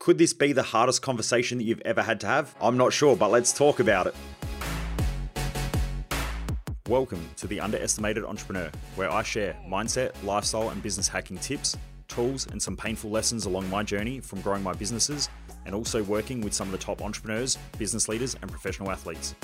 Could this be the hardest conversation that you've ever had to have? I'm not sure, but let's talk about it. Welcome to The Underestimated Entrepreneur, where I share mindset, lifestyle, and business hacking tips, tools, and some painful lessons along my journey from growing my businesses and also working with some of the top entrepreneurs, business leaders, and professional athletes.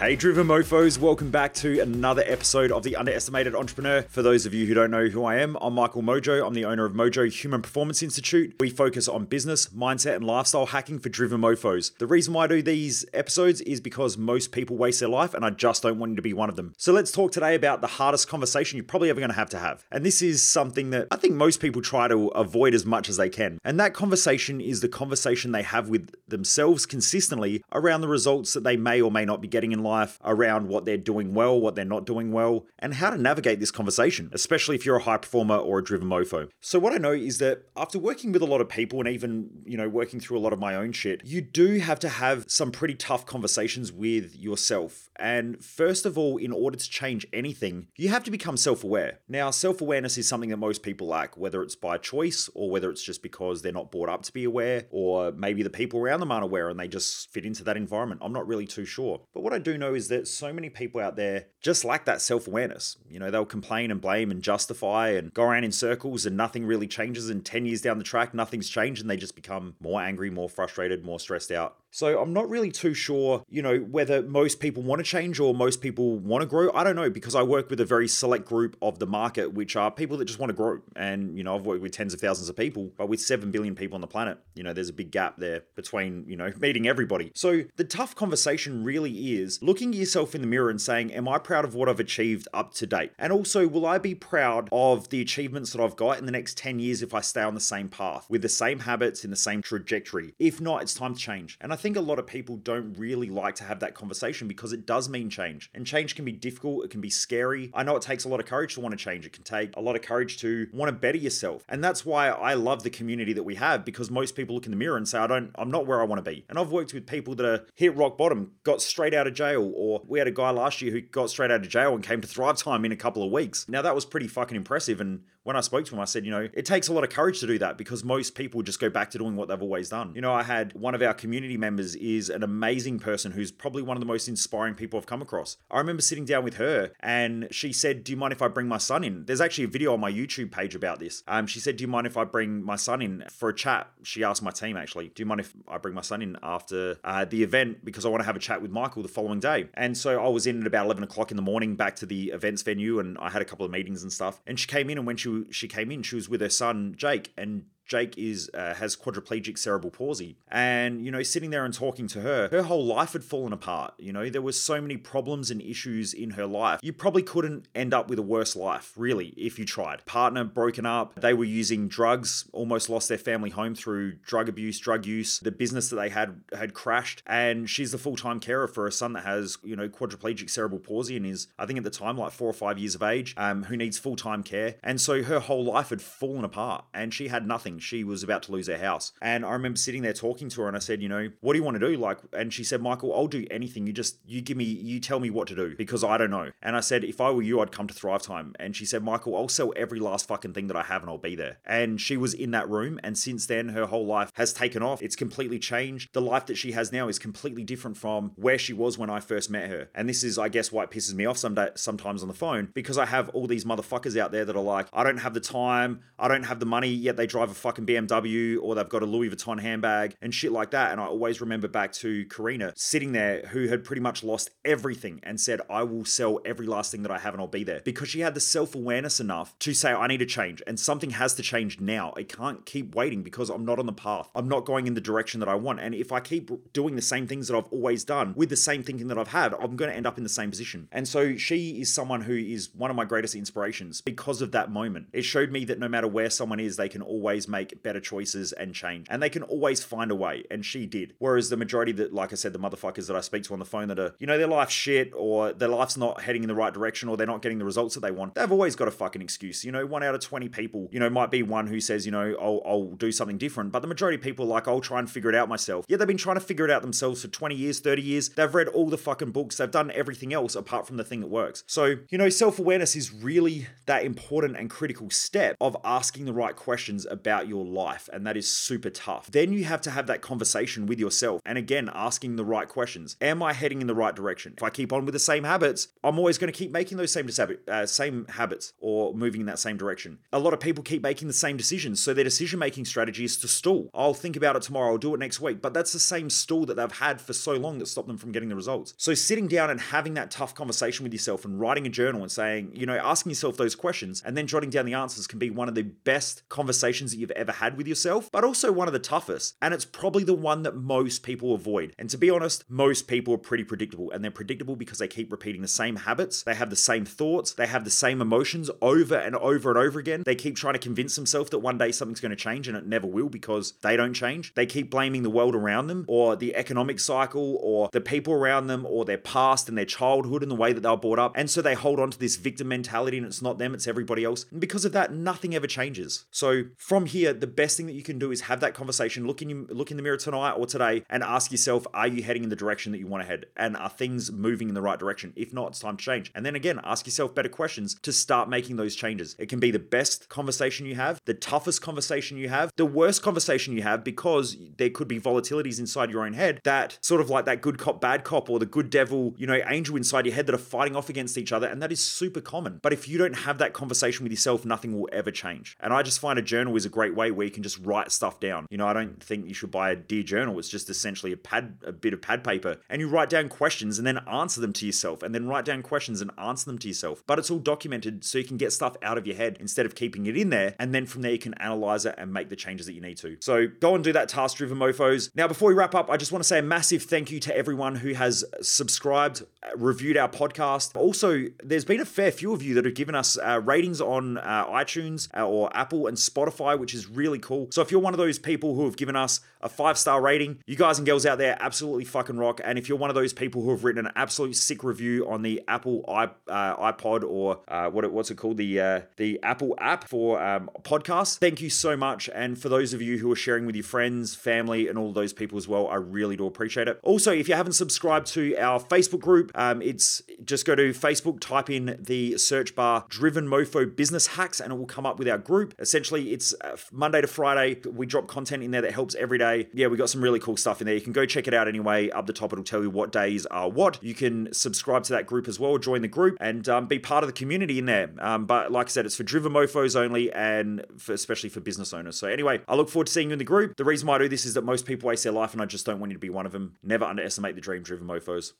Hey, Driven Mofos, welcome back to another episode of The Underestimated Entrepreneur. For those of you who don't know who I am, I'm Michael Mojo. I'm the owner of Mojo Human Performance Institute. We focus on business, mindset, and lifestyle hacking for Driven Mofos. The reason why I do these episodes is because most people waste their life, and I just don't want you to be one of them. So let's talk today about the hardest conversation you're probably ever going to have to have. And this is something that I think most people try to avoid as much as they can. And that conversation is the conversation they have with themselves consistently around the results that they may or may not be getting in life life around what they're doing well, what they're not doing well, and how to navigate this conversation, especially if you're a high performer or a driven mofo. So what I know is that after working with a lot of people and even, you know, working through a lot of my own shit, you do have to have some pretty tough conversations with yourself. And first of all, in order to change anything, you have to become self-aware. Now, self-awareness is something that most people lack, whether it's by choice or whether it's just because they're not brought up to be aware, or maybe the people around them aren't aware and they just fit into that environment. I'm not really too sure. But what I do know is that so many people out there just lack that self awareness. You know, they'll complain and blame and justify and go around in circles and nothing really changes. And 10 years down the track, nothing's changed and they just become more angry, more frustrated, more stressed out. So I'm not really too sure, you know, whether most people want to change or most people want to grow. I don't know because I work with a very select group of the market, which are people that just want to grow. And, you know, I've worked with tens of thousands of people, but with 7 billion people on the planet, you know, there's a big gap there between, you know, meeting everybody. So the tough conversation really is looking at yourself in the mirror and saying, Am I proud of what I've achieved up to date? And also, will I be proud of the achievements that I've got in the next 10 years if I stay on the same path with the same habits in the same trajectory? If not, it's time to change. And I think a lot of people don't really like to have that conversation because it does mean change. And change can be difficult, it can be scary. I know it takes a lot of courage to want to change, it can take a lot of courage to want to better yourself. And that's why I love the community that we have because most people look in the mirror and say, I don't, I'm not where I want to be. And I've worked with people that are hit rock bottom, got straight out of jail, or we had a guy last year who got straight out of jail and came to Thrive Time in a couple of weeks. Now that was pretty fucking impressive. And when I spoke to him, I said, you know, it takes a lot of courage to do that because most people just go back to doing what they've always done. You know, I had one of our community members is an amazing person who's probably one of the most inspiring people I've come across. I remember sitting down with her and she said, Do you mind if I bring my son in? There's actually a video on my YouTube page about this. Um, she said, Do you mind if I bring my son in for a chat? She asked my team actually, Do you mind if I bring my son in after uh, the event because I want to have a chat with Michael the following day? And so I was in at about 11 o'clock in the morning back to the events venue and I had a couple of meetings and stuff. And she came in and when she she came in, she was with her son Jake and Jake is uh, has quadriplegic cerebral palsy, and you know, sitting there and talking to her, her whole life had fallen apart. You know, there were so many problems and issues in her life. You probably couldn't end up with a worse life, really, if you tried. Partner broken up, they were using drugs, almost lost their family home through drug abuse, drug use. The business that they had had crashed, and she's the full time carer for a son that has you know quadriplegic cerebral palsy and is, I think at the time, like four or five years of age, um, who needs full time care, and so her whole life had fallen apart, and she had nothing she was about to lose her house. And I remember sitting there talking to her and I said, you know, what do you want to do? Like, and she said, Michael, I'll do anything. You just, you give me, you tell me what to do because I don't know. And I said, if I were you, I'd come to Thrive Time. And she said, Michael, I'll sell every last fucking thing that I have and I'll be there. And she was in that room. And since then, her whole life has taken off. It's completely changed. The life that she has now is completely different from where she was when I first met her. And this is, I guess, why it pisses me off some sometimes on the phone because I have all these motherfuckers out there that are like, I don't have the time, I don't have the money, yet they drive a fucking BMW or they've got a Louis Vuitton handbag and shit like that. And I always remember back to Karina sitting there who had pretty much lost everything and said, I will sell every last thing that I have and I'll be there because she had the self awareness enough to say, I need to change and something has to change now. I can't keep waiting because I'm not on the path. I'm not going in the direction that I want. And if I keep doing the same things that I've always done with the same thinking that I've had, I'm going to end up in the same position. And so she is someone who is one of my greatest inspirations because of that moment. It showed me that no matter where someone is, they can always make better choices and change. And they can always find a way. And she did. Whereas the majority that, like I said, the motherfuckers that I speak to on the phone that are, you know, their life's shit or their life's not heading in the right direction or they're not getting the results that they want, they've always got a fucking excuse. You know, one out of 20 people, you know, might be one who says, you know, I'll, I'll do something different. But the majority of people like, I'll try and figure it out myself. Yeah, they've been trying to figure it out themselves for 20 years, 30 years. They've read all the fucking books. They've done everything else apart from the thing that works. So, you know, self awareness is really that important and critical step of asking the right questions about about your life, and that is super tough. Then you have to have that conversation with yourself. And again, asking the right questions. Am I heading in the right direction? If I keep on with the same habits, I'm always going to keep making those same, uh, same habits or moving in that same direction. A lot of people keep making the same decisions. So their decision making strategy is to stall. I'll think about it tomorrow, I'll do it next week. But that's the same stall that they've had for so long that stopped them from getting the results. So sitting down and having that tough conversation with yourself and writing a journal and saying, you know, asking yourself those questions and then jotting down the answers can be one of the best conversations that you've ever had with yourself, but also one of the toughest. And it's probably the one that most people avoid. And to be honest, most people are pretty predictable. And they're predictable because they keep repeating the same habits, they have the same thoughts, they have the same emotions over and over and over again. They keep trying to convince themselves that one day something's going to change and it never will because they don't change. They keep blaming the world around them or the economic cycle or the people around them or their past and their childhood and the way that they were brought up. And so they hold on to this victim mentality and it's not them, it's everybody else. And because of that, nothing ever changes. So from here, the best thing that you can do is have that conversation, look in, look in the mirror tonight or today and ask yourself, are you heading in the direction that you want to head? And are things moving in the right direction? If not, it's time to change. And then again, ask yourself better questions to start making those changes. It can be the best conversation you have, the toughest conversation you have, the worst conversation you have, because there could be volatilities inside your own head that sort of like that good cop, bad cop, or the good devil, you know, angel inside your head that are fighting off against each other. And that is super common. But if you don't have that conversation with yourself, nothing will ever change. And I just find a journal is a great way where you can just write stuff down. You know, I don't think you should buy a dear journal. It's just essentially a pad, a bit of pad paper, and you write down questions and then answer them to yourself, and then write down questions and answer them to yourself. But it's all documented so you can get stuff out of your head instead of keeping it in there. And then from there, you can analyze it and make the changes that you need to. So go and do that task driven mofos. Now, before we wrap up, I just want to say a massive thank you to everyone who has subscribed, reviewed our podcast. Also, there's been a fair few of you that have given us uh, ratings on uh, iTunes uh, or Apple and Spotify, which is really cool. So if you're one of those people who have given us a five star rating, you guys and girls out there absolutely fucking rock. And if you're one of those people who have written an absolute sick review on the Apple uh, iPod or uh, what what's it called the uh, the Apple app for um, podcasts, thank you so much. And for those of you who are sharing with your friends, family, and all those people as well, I really do appreciate it. Also, if you haven't subscribed to our Facebook group, um, it's just go to Facebook, type in the search bar "Driven Mofo Business Hacks," and it will come up with our group. Essentially, it's uh, Monday to Friday. We drop content in there that helps every day. Yeah, we got some really cool stuff in there. You can go check it out anyway. Up the top, it'll tell you what days are what. You can subscribe to that group as well, join the group, and um, be part of the community in there. Um, but like I said, it's for driven mofos only, and for, especially for business owners. So anyway, I look forward to seeing you in the group. The reason why I do this is that most people waste their life, and I just don't want you to be one of them. Never underestimate the dream driven mofos.